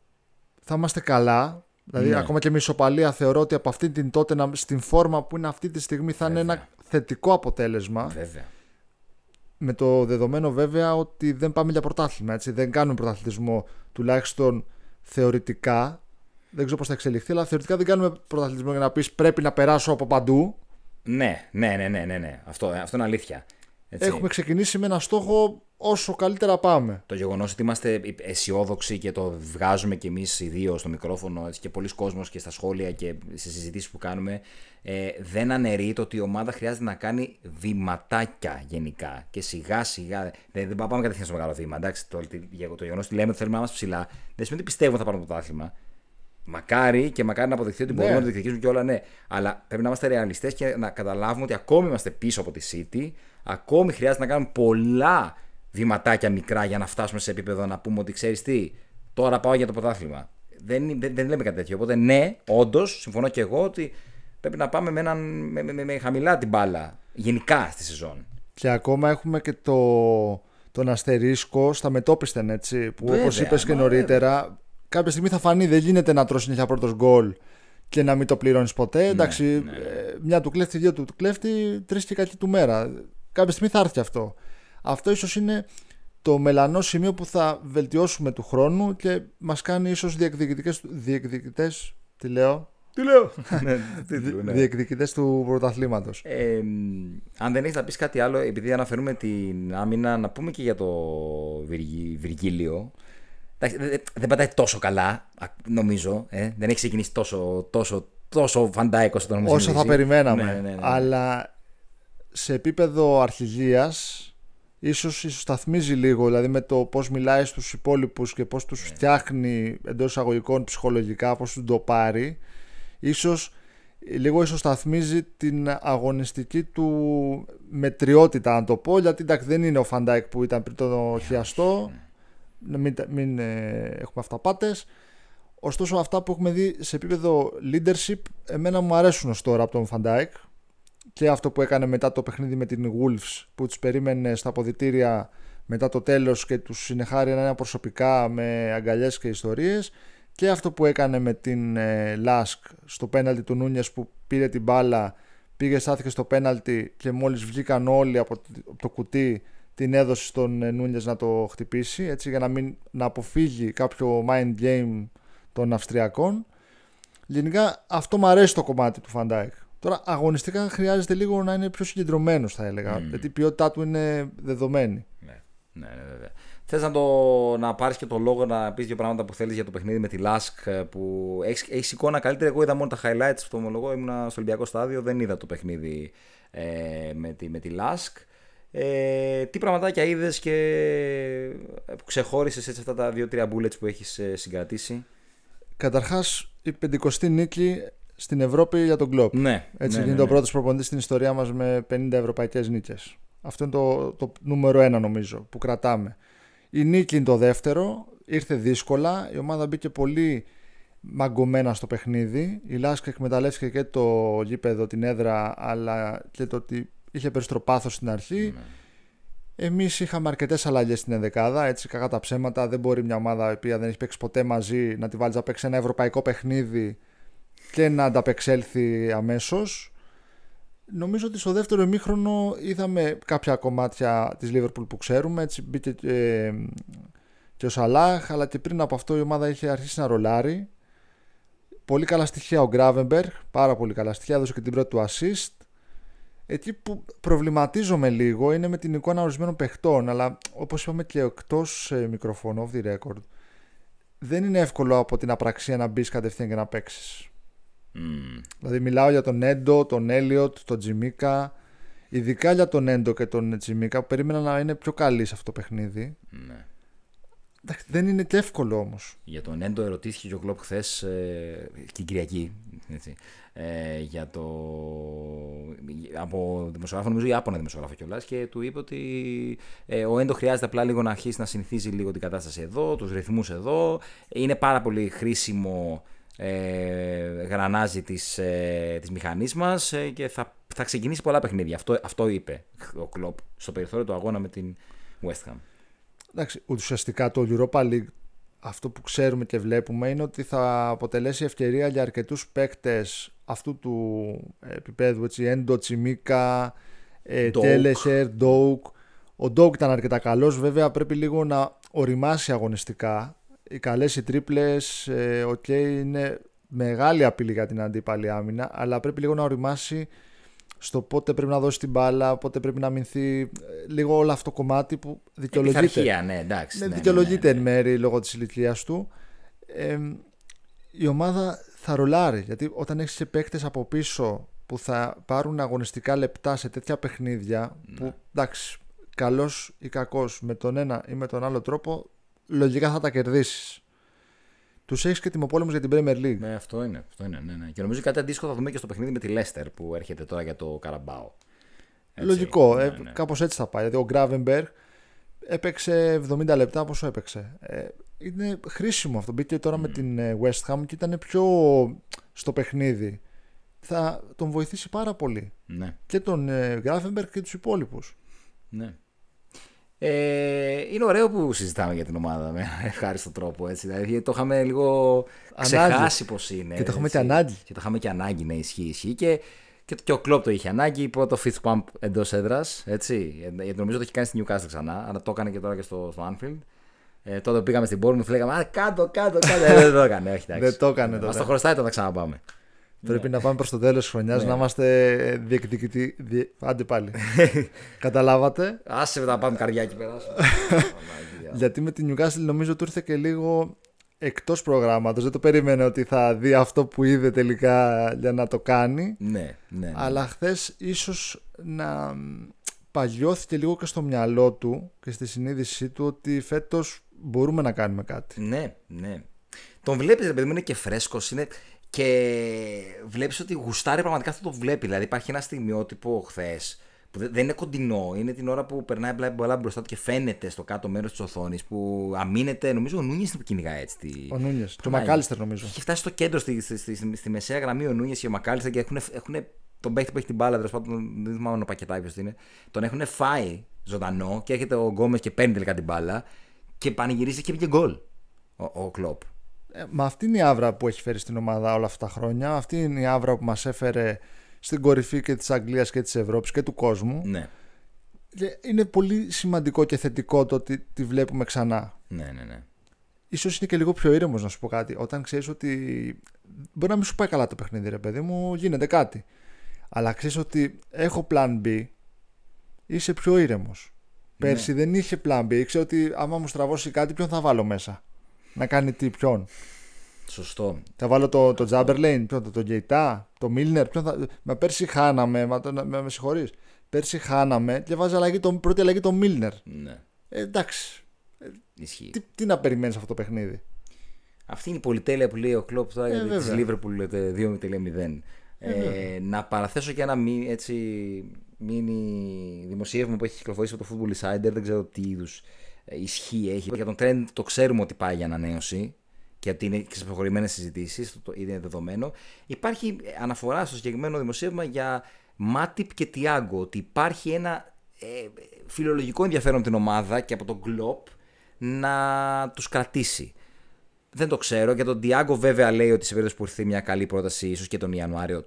θα είμαστε καλά. Δηλαδή, Ναι. ακόμα και με ισοπαλία θεωρώ ότι από αυτή την τότε να- στην φόρμα που είναι αυτή τη στιγμή θα είναι Βέβαια. ένα θετικό αποτέλεσμα. Βέβαια. Με το δεδομένο βέβαια ότι δεν πάμε για πρωτάθλημα. Έτσι. Δεν κάνουμε πρωταθλητισμό τουλάχιστον θεωρητικά. Δεν ξέρω πώς θα εξελιχθεί, αλλά θεωρητικά δεν κάνουμε πρωταθλητισμό για να πεις πρέπει να περάσω από παντού. Ναι, ναι, ναι, ναι, ναι, ναι. Αυτό, αυτό είναι αλήθεια. Έτσι. Έχουμε ξεκινήσει με ένα στόχο όσο καλύτερα πάμε. Το γεγονός ότι είμαστε αισιόδοξοι και το βγάζουμε κι εμείς οι δύο στο μικρόφωνο έτσι, και πολλοί κόσμος και στα σχόλια και στις συζητήσεις που κάνουμε, ε, δεν αναιρεί το ότι η ομάδα χρειάζεται να κάνει βηματάκια γενικά. Και σιγά σιγά. Δεν, δεν πάμε κατευθείαν στο μεγάλο βήμα. Εντάξει, το, το, το γεγονός ότι λέμε ότι θέλουμε να είμαστε ψηλά, δεν σημαίνει ότι πιστεύω ότι θα πάρουμε το πρωτάθλημα. Μακάρι και μακάρι να αποδειχθεί ότι Ναι. μπορούμε να το διεκδικήσουμε και όλα, ναι. Αλλά πρέπει να είμαστε ρεαλιστές και να καταλάβουμε ότι ακόμη είμαστε πίσω από τη City. Ακόμη χρειάζεται να κάνουμε πολλά βηματάκια μικρά για να φτάσουμε σε επίπεδο να πούμε ότι ξέρεις τι, τώρα πάω για το πρωτάθλημα. Δεν, δεν, δεν λέμε κάτι τέτοιο. Οπότε, ναι, όντως, συμφωνώ και εγώ ότι πρέπει να πάμε με, έναν, με, με, με, με χαμηλά την μπάλα γενικά στη σεζόν. Και ακόμα έχουμε και το, τον αστερίσκο στα μετόπιστεν, έτσι. Που Βέβαια, όπως είπες και μα, νωρίτερα, κάποια στιγμή θα φανεί. Δεν γίνεται να τρώσει συνέχεια πρώτος γκολ και να μην το πληρώνεις ποτέ. Εντάξει, ναι. ε, μια του κλέφτη, δύο του κλέφτη, τρεις και κακή του μέρα. Κάποια στιγμή θα έρθει αυτό. Αυτό ίσως είναι το μελανό σημείο που θα βελτιώσουμε του χρόνου και μας κάνει ίσως διεκδικητές. Τι λέω, Τι λέω; ναι. διεκδικητές του πρωταθλήματος. Ε, αν δεν έχεις να πεις κάτι άλλο, επειδή αναφέρουμε την άμυνα, να πούμε και για το Βυργι- Βυργίλιο. Εντάξει, δεν, δεν- δεν πατάει τόσο καλά, α, νομίζω. Ε. Δεν έχει ξεκινήσει τόσο, τόσο, τόσο φαντάικο όσο το νομίζουμε. όσο θα περιμέναμε. Ναι, ναι, ναι, ναι. Αλλά σε επίπεδο αρχηγίας ίσως ισοσταθμίζει λίγο δηλαδή με το πώς μιλάει στους υπόλοιπους και πώς Ναι. τους φτιάχνει εντός εισαγωγικών ψυχολογικά, πώς τους το πάρει ίσως λίγο ισοσταθμίζει την αγωνιστική του μετριότητα αν το πω γιατί εντάξει δεν είναι ο Van Dijk που ήταν πριν το χιαστό να μην, τα- μην ε, έχουμε αυταπάτες. Ωστόσο αυτά που έχουμε δει σε επίπεδο leadership εμένα μου αρέσουν ως τώρα από τον Van Dijk και αυτό που έκανε μετά το παιχνίδι με την Wolves που τους περίμενε στα αποδυτήρια μετά το τέλος και τους συνεχάρη ένα προσωπικά με αγκαλιές και ιστορίες. Και αυτό που έκανε με την ε, Lask στο πέναλτι του Νούνιες που πήρε την μπάλα πήγε στάθηκε στο πέναλτι και μόλις βγήκαν όλοι από το- από το κουτί την έδωσε στον ε, Νούνιες να το χτυπήσει έτσι για να, μην, να αποφύγει κάποιο mind game των Αυστριακών Γενικά αυτό μου αρέσει το κομμάτι του Van Dijk. Τώρα αγωνιστικά χρειάζεται λίγο να είναι πιο συγκεντρωμένος, θα έλεγα. Γιατί η ποιότητά του είναι δεδομένη. Ναι, ναι, ναι βέβαια. Θες να, το, να πάρεις και το λόγο να πεις δύο πράγματα που θέλεις για το παιχνίδι με τη Lask ε, που έχεις έχεις εικόνα καλύτερα. Εγώ είδα μόνο τα highlights, το ομολογώ. Ήμουνα στο Ολυμπιακό στάδιο, δεν είδα το παιχνίδι ε, με, τη, με τη Lask. Ε, τι πραγματάκια είδες και ε, που ξεχώρισες έτσι αυτά τα δύο-τρία bullets που έχεις ε, συγκρατήσει; Καταρχάς, η πεντηκοστή νίκη στην Ευρώπη για τον Κλοπ. Ναι, Έτσι ναι, γίνεται ναι, ο πρώτος προπονητής στην ιστορία μας με 50 ευρωπαϊκές νίκες. Αυτό είναι το, το νούμερο ένα νομίζω που κρατάμε. Η νίκη είναι το δεύτερο. Ήρθε δύσκολα. Η ομάδα μπήκε πολύ μαγκωμένα στο παιχνίδι. Η Λάσκ εκμεταλλεύτηκε και το γήπεδο, την έδρα, αλλά και το ότι είχε περισσότερο πάθος στην αρχή. Ναι. Εμείς είχαμε αρκετές αλλαγές στην ενδεκάδα. Έτσι, κακά τα ψέματα. Δεν μπορεί μια ομάδα η οποία δεν έχει παίξει ποτέ μαζί να τη βάλει να παίξει ένα ευρωπαϊκό παιχνίδι και να ανταπεξέλθει αμέσως. Νομίζω ότι στο δεύτερο ημίχρονο είδαμε κάποια κομμάτια της Liverpool που ξέρουμε. Έτσι μπήκε ε, και ο Σαλάχ, αλλά και πριν από αυτό η ομάδα είχε αρχίσει να ρολάρει. Πολύ καλά στοιχεία ο Γκράβεμπερ, πάρα πολύ καλά στοιχεία, έδωσε και την πρώτη του assist. Εκεί που προβληματίζομαι λίγο είναι με την εικόνα ορισμένων παιχτών, αλλά όπως είπαμε και εκτός ε, μικροφώνου, off the record, δεν είναι εύκολο από την απραξία να μπεις κατευθείαν και να παίξεις. Mm. Δηλαδή μιλάω για τον Έντο, τον Έλιοτ, τον Τζιμίκα. Ειδικά για τον Έντο και τον Τζιμίκα που περίμενα να είναι πιο καλοί σε αυτό το παιχνίδι. Ναι. Δεν είναι και εύκολο όμως. Για τον Έντο ερωτήθηκε και ο Κλοπ χθες ε, την Κυριακή. Έτσι, ε, για το. Από δημοσιογράφο, νομίζω Ιάπωνα δημοσιογράφο κιόλας και του είπε ότι ε, ο Έντο χρειάζεται απλά λίγο να αρχίσει να συνηθίζει λίγο την κατάσταση εδώ, τους ρυθμούς εδώ. Είναι πάρα πολύ χρήσιμο ε, γρανάζι της, ε, της μηχανής μας ε, και θα, θα ξεκινήσει πολλά παιχνίδια. Αυτό, αυτό είπε ο Κλόπ στο περιθώριο του αγώνα με την West Ham. Εντάξει, ουσιαστικά το Europa League αυτό που ξέρουμε και βλέπουμε είναι ότι θα αποτελέσει ευκαιρία για αρκετούς παίκτες αυτού του επίπεδου, έτσι, Έντο, Τσιμίκα, Τέλεσερ, Ντόουκ. Ο Ντόουκ ήταν αρκετά καλός, βέβαια πρέπει λίγο να οριμάσει αγωνιστικά οι καλές οι τρίπλες, ε, είναι μεγάλη απειλή για την αντίπαλη άμυνα, αλλά πρέπει λίγο να οριμάσει στο πότε πρέπει να δώσει την μπάλα, πότε πρέπει να μηνθεί. Ε, λίγο όλο αυτό το κομμάτι που δικαιολογείται. ναι, εντάξει. Ναι, ναι, δικαιολογείται ναι, ναι, εν μέρη λόγω της ηλικίας του. Ε, η ομάδα θα ρολάρει γιατί όταν έχεις παίκτες από πίσω που θα πάρουν αγωνιστικά λεπτά σε τέτοια παιχνίδια που εντάξει, καλός ή κακός με τον ένα ή με τον άλλο τρόπο λογικά θα τα κερδίσεις. Τους έχεις και τιμοπόλεμους για την Premier League. Ναι, αυτό είναι. Αυτό είναι ναι, ναι. Και νομίζω κάτι αντίστοιχο θα δούμε και στο παιχνίδι με τη Leicester που έρχεται τώρα για το Καραμπάο. Λογικό. Ναι, ε, ναι. Κάπως έτσι θα πάει. Δηλαδή ο Γκράβενμπεργκ έπαιξε 70 λεπτά πόσο έπαιξε; Ε, είναι χρήσιμο αυτό. Μπήκε τώρα με την ε, West Ham και ήταν πιο στο παιχνίδι. Θα τον βοηθήσει πάρα πολύ. Ναι. Και τον Γκράβενμπεργκ και τους υπόλοιπους. Ναι. Ε, είναι ωραίο που συζητάμε για την ομάδα με ευχάριστο τρόπο. Έτσι. Δηλαδή το είχαμε λίγο ξεχάσει πώ είναι. Και το είχαμε και ανάγκη. Και το είχαμε και ανάγκη να ισχύει. ισχύει. Και, και, και ο Κλόπ το είχε ανάγκη. Είπε το fifth pump εντός έδρας. Γιατί νομίζω το έχει κάνει στη Newcastle ξανά. Αλλά το έκανε και τώρα και στο, στο Anfield. Ε, τότε πήγαμε στην Bournemouth και λέγαμε Α, κάτω, κάτω, κάτω. ε, δεν το έκανε. Όχι, δεν το έκανε. Μας το χρωστάει το να ξαναπάμε. Πρέπει ναι. να πάμε προς το τέλος της χρονιάς ναι. να είμαστε διεκδικητοί. Διε... Άντε πάλι. Καταλάβατε; Άσε να πάμε καρδιά και περάσουμε. Γιατί με την Newcastle νομίζω του ήρθε και λίγο εκτός προγράμματος. Δεν το περίμενε ότι θα δει αυτό που είδε τελικά για να το κάνει. Ναι, ναι. ναι. Αλλά χθες ίσως να παγιώθηκε λίγο και στο μυαλό του και στη συνείδησή του ότι φέτος μπορούμε να κάνουμε κάτι. Ναι, ναι. Τον βλέπεις, ρε παιδί μου, είναι και φρέσκος. Είναι... Και βλέπεις ότι γουστάρει πραγματικά αυτό το βλέπει. Δηλαδή υπάρχει ένα στιγμιότυπο χθες που δεν είναι κοντινό. Είναι την ώρα που περνάει μπλα μπροστά του και φαίνεται στο κάτω μέρος της οθόνης που αμήνεται. Νομίζω ο Νούνιες που κυνηγά έτσι. Ο Νούνιες. Και ο Μακάλιστερ νομίζω. Έχει φτάσει στο κέντρο, στη, στη, στη, στη, στη μεσαία γραμμή ο Νούνιες και ο Μακάλιστερ και έχουν, έχουν τον παίχτη που έχει την μπάλα, τέλος πάντων, δεν θυμάμαι ο πακετάκι ποιο είναι. Τον έχουν φάει ζωντανό και έρχεται ο Γκόμες και παίρνει τελικά την μπάλα και πανηγυρίζει και βγήκε γκολ ο, ο Κλοπ. Ε, μα αυτή είναι η άβρα που έχει φέρει στην ομάδα όλα αυτά τα χρόνια. Αυτή είναι η άβρα που μας έφερε στην κορυφή και της Αγγλίας και της Ευρώπης και του κόσμου. Ναι. Και είναι πολύ σημαντικό και θετικό το ότι τη βλέπουμε ξανά. Ναι, ναι, ναι. Ίσως είναι και λίγο πιο ήρεμος να σου πω κάτι. Όταν ξέρεις ότι. Μπορεί να μην σου πάει καλά το παιχνίδι, ρε παιδί μου, γίνεται κάτι. Αλλά ξέρεις ότι έχω plan B, είσαι πιο ήρεμος. Ναι. Πέρσι δεν είχε plan B. Ήξερε ότι άμα μου στραβώσει κάτι, ποιον θα βάλω μέσα να κάνει τι, ποιον; Σωστό. Θα βάλω το, το Τζάμπερλέιν, ποιον, το, το Γκέιτά, το Μίλνερ. Ποιον θα... Μα πέρσι χάναμε, μα, το, με, με συγχωρείς. Πέρσι χάναμε και βάζει αλλαγή, το, πρώτη αλλαγή το Μίλνερ. Ναι. Ε, εντάξει. Ισχύει. Τι, τι να περιμένεις αυτό το παιχνίδι; Αυτή είναι η πολυτέλεια που λέει ο Κλόπ τώρα ε, για τη Λίβερπουλ 2-0. Ε, ε, να παραθέσω και ένα έτσι, μίνι δημοσίευμα που έχει κυκλοφορήσει από το Football Insider. Δεν ξέρω τι είδους ισχύ έχει. Για τον Trend το ξέρουμε ότι πάει για ανανέωση. και ότι είναι σε προχωρημένες συζητήσεις, είναι δεδομένο. Υπάρχει αναφορά στο συγκεκριμένο δημοσίευμα για Μάτιπ και Τιάγκο, ότι υπάρχει ένα ε, φιλολογικό ενδιαφέρον από την ομάδα και από τον Κλοπ να τους κρατήσει. Δεν το ξέρω. Για τον Τιάγκο βέβαια λέει ότι σε περίπτωση που ήρθε μια καλή πρόταση ίσως και τον Ιανουάριο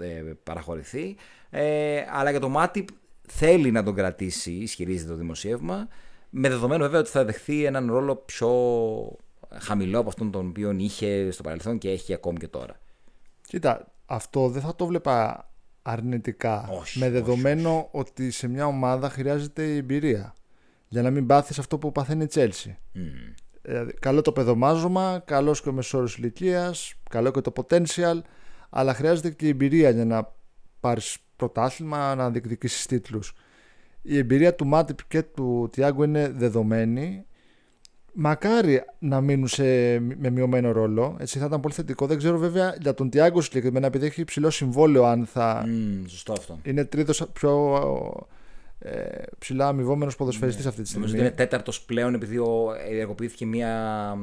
ε, παραχωρηθεί. Ε, αλλά για τον Μάτιπ θέλει να τον κρατήσει, ισχυρίζεται το δημοσίευμα, με δεδομένο βέβαια ότι θα δεχθεί έναν ρόλο πιο χαμηλό από αυτόν τον οποίο είχε στο παρελθόν και έχει ακόμη και τώρα. Κοίτα, αυτό δεν θα το βλέπα αρνητικά. Όχι, με δεδομένο όχι, ότι σε μια ομάδα χρειάζεται η εμπειρία. Για να μην πάθεις αυτό που παθαίνει η Τσέλσι. Mm. Δηλαδή, καλό το παιδομάζωμα, καλός και ο μεσόρος ηλικίας, καλό και το potential, αλλά χρειάζεται και η εμπειρία για να πάρεις πρωτάθλημα, να διεκδικήσεις τίτλους. Η εμπειρία του Μάτιπ και του Τιάγκο είναι δεδομένη. Μακάρι να μείνουν σε, με μειωμένο ρόλο. Έτσι θα ήταν πολύ θετικό. Δεν ξέρω βέβαια για τον Τιάγκο συγκεκριμένα, επειδή έχει υψηλό συμβόλαιο, αν θα. Mm, σωστό αυτό. Είναι τρίτος πιο ε, ψηλά αμοιβόμενος ποδοσφαιριστής ναι. αυτή τη στιγμή. Νομίζω ότι είναι τέταρτος πλέον, επειδή ο, ενεργοποιήθηκε μια.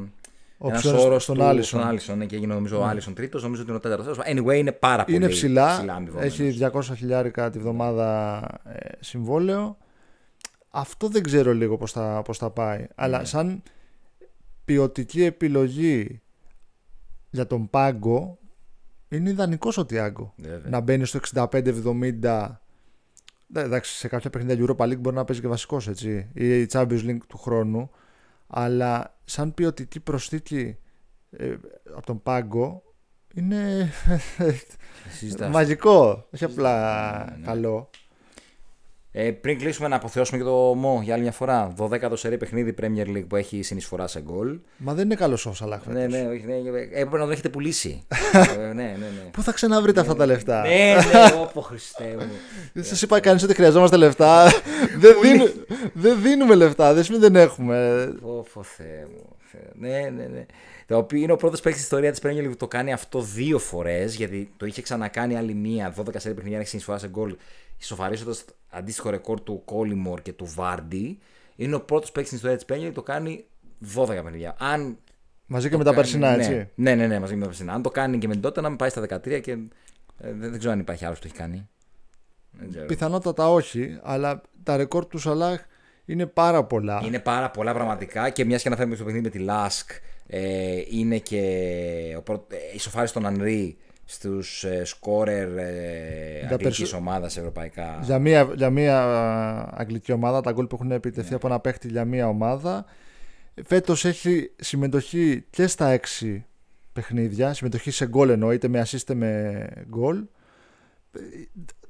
Ένα όρο στον του Άλισον. στον Άλισον ναι, και έγινε νομίζω ο Άλισον τρίτος. Νομίζω ότι είναι ο τέταρτος. Anyway, είναι πάρα πολύ Είναι ψηλά. αμοιβόμενος. έχει 200 χιλιάρικα τη βδομάδα ε, συμβόλαιο. Αυτό δεν ξέρω λίγο πώς θα, πώς θα πάει. Αλλά σαν ποιοτική επιλογή για τον πάγκο είναι ιδανικός ο Τιάγκο. Βέβαια. Να μπαίνει στο 65-70. Ναι, Εντάξει, σε κάποια παιχνίδια Europa League μπορεί να παίζει και βασικός έτσι. Ή η Champions League του χρόνου. Αλλά σαν ποιοτική προσθήκη ε, από τον πάγκο είναι Συζητάς. μαγικό. Όχι απλά Ναι, ναι. καλό. Ε, πριν κλείσουμε να αποθεώσουμε και το ΜΟ για άλλη μια φορά. 12ο σερή παιχνίδι Premier League που έχει συνεισφορά σε γκολ. Μα δεν είναι καλός ο Σαλάχ. φέτος. Ναι, ναι, όχι, ναι, έπρεπε να τον έχετε πουλήσει. ε, ναι, ναι, ναι. Πού θα ξαναβρείτε αυτά τα λεφτά; ναι, ναι, όπω Χριστέ μου. Δεν σας είπα κανείς ότι χρειαζόμαστε λεφτά. δεν, δίνου- δεν δίνουμε λεφτά. Δεν σημαίνει δεν έχουμε. Πω, πω, Θεέ μου. Θεέ. Ναι, ναι, ναι. Το οποίο είναι ο πρώτος παίκτης στην ιστορίας της Premier League που το κάνει αυτό δύο φορές, γιατί το είχε ξανακάνει άλλη μία, 12 σε παιχνίδια, να έχει συνεισφορά σε γκολ, ισοφαρίζοντας αντίστοιχο ρεκόρ του Κόλιμορ και του Βάρντι. Είναι ο πρώτος παίκτης στην ιστορία τη Premier League που το κάνει 12 παιχνίδια. Αν Μαζί και το με τα κάνει- περσινά, ναι. έτσι. Ναι, ναι, ναι, μαζί με τα περσινά. Αν το κάνει και με την τότε να μην πάει στα 13 και. ε, δεν, δεν ξέρω αν υπάρχει άλλος που το έχει κάνει. Δεν ξέρω. Πιθανότατα όχι, αλλά τα ρεκόρ του Σαλάχ είναι πάρα πολλά. Είναι πάρα πολλά πραγματικά και μιας και αναφέρουμε στο παιχνίδι με τη Λάσκ, ε, είναι και ο πρώτο, ε, ισοφάρισε τον Ανρί στους ε, σκόρερ ε, Τα αγγλικής περσο- ομάδας ευρωπαϊκά. Για μία, για μία α, αγγλική ομάδα, τα γκολ που έχουν επιτευχθεί από ένα παίχτη για μία ομάδα. Φέτος έχει συμμετοχή και στα έξι παιχνίδια. Συμμετοχή σε γκολ εννοώ, είτε με assist είτε με γκολ. Ε,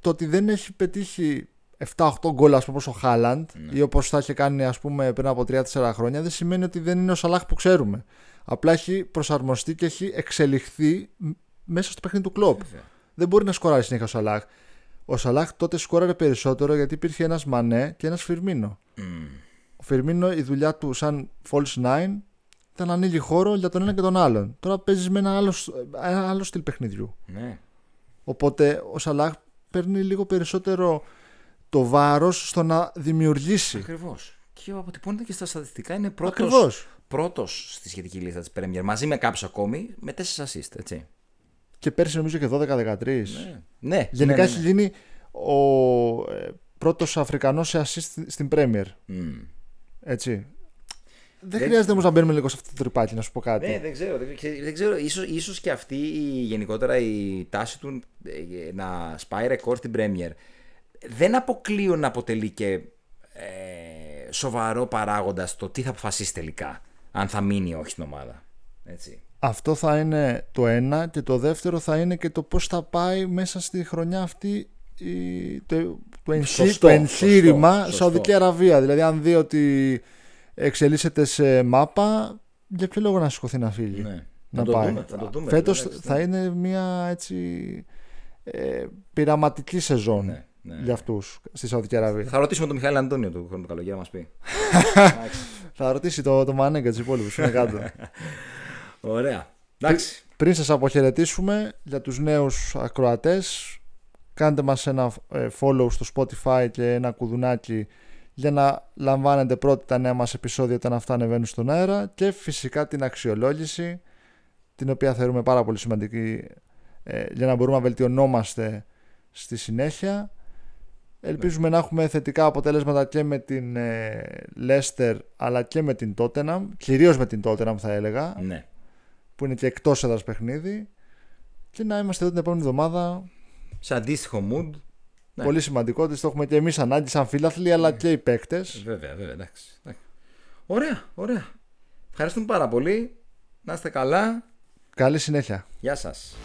Το ότι δεν έχει πετύχει 7-8 γκολ, ας πούμε, όπως ο Χάλαντ ή όπως θα είχε κάνει ας πούμε, πριν από 3-4 χρόνια, δεν σημαίνει ότι δεν είναι ο Σαλάχ που ξέρουμε. Απλά έχει προσαρμοστεί και έχει εξελιχθεί μ- μέσα στο παιχνίδι του κλοπ. Βέβαια. Δεν μπορεί να σκοράρει συνέχεια ο Σαλάχ. Ο Σαλάχ τότε σκόραρε περισσότερο γιατί υπήρχε ένας Μανέ και ένας Φιρμίνο. Μμ. Ο Φιρμίνο, η δουλειά του σαν false nine ήταν να ανοίγει χώρο για τον ένα και τον άλλον. Τώρα παίζεις με ένα άλλο, ένα άλλο στυλ παιχνιδιού. Ναι. Οπότε ο Σαλάχ παίρνει λίγο περισσότερο το βάρος στο να δημιουργήσει. Ακριβώς. Και αποτυπώνεται και στα στατιστικά είναι πρώτο Ακριβώς. πρώτος στη σχετική λίστα της Premier μαζί με κάποιους ακόμη με 4 assist. Έτσι. Και πέρσι νομίζω και 12-13. Ναι. ναι. Γενικά ναι, έχει γίνει ο ε, πρώτος Αφρικανός σε assist στην Premier. ναι. Μμ. Έτσι. Δεν, Δεν- χρειάζεται όμως να μπαίνουμε λίγο σε αυτό το τρυπάκι, να σου πω κάτι. Ναι, δεν ξέρω. Δεν, ξέ- δεν ξέρω ίσως, ίσως και αυτή η, γενικότερα η τάση του ε, να σπάει ρεκόρ στην Premier δεν αποκλείω να αποτελεί και ε, σοβαρό παράγοντα το τι θα αποφασίσει τελικά. Αν θα μείνει ή όχι στην ομάδα. Έτσι. Αυτό θα είναι το ένα και το δεύτερο θα είναι και το πώς θα πάει μέσα στη χρονιά αυτή η, το, το, εγχεί- Σωστό, το εγχείρημα σωστό, σωστό. Σαουδική Αραβία. Δηλαδή αν δει ότι εξελίσσεται σε μάπα, για ποιο λόγο να σηκωθεί να φύγει. Ναι. Να θα, το πάει. δούμε, θα το δούμε. Φέτος εντάξει, θα είναι μια έτσι ε, πειραματική σεζόν Ναι, ναι. για αυτούς στη Σαουδική Αραβία. Θα ρωτήσουμε τον Μιχάλη Αντώνιο του χρόνου του καλοκαίρι να μας πει. Εντάξει. θα ρωτήσει το, το Μανέγκα τους υπόλοιπους είναι κάτω. Ωραία. Εντάξει. Πριν σας αποχαιρετήσουμε για τους νέους ακροατές κάντε μας ένα ε, follow στο Spotify και ένα κουδουνάκι για να λαμβάνετε πρώτα τα νέα μας επεισόδια όταν αυτά ανεβαίνουν στον αέρα και φυσικά την αξιολόγηση την οποία θεωρούμε πάρα πολύ σημαντική ε, για να μπορούμε να βελτιωνόμαστε στη συνέχεια. Ελπίζουμε να έχουμε θετικά αποτέλεσματα και με την Λέστερ αλλά και με την Tottenham, κυρίως με την Tottenham θα έλεγα, Ναι. Που είναι και εκτός έδρας παιχνίδι και να είμαστε εδώ την επόμενη εβδομάδα Σε αντίστοιχο mood. Ναι. Πολύ σημαντικό ότι το έχουμε και εμείς ανάγκη σαν φίλαθλοι αλλά και οι παίκτες. Βέβαια, βέβαια, εντάξει. εντάξει. Ωραία, ωραία. Ευχαριστούμε πάρα πολύ. Να είστε καλά. Καλή συνέχεια. Γεια σας.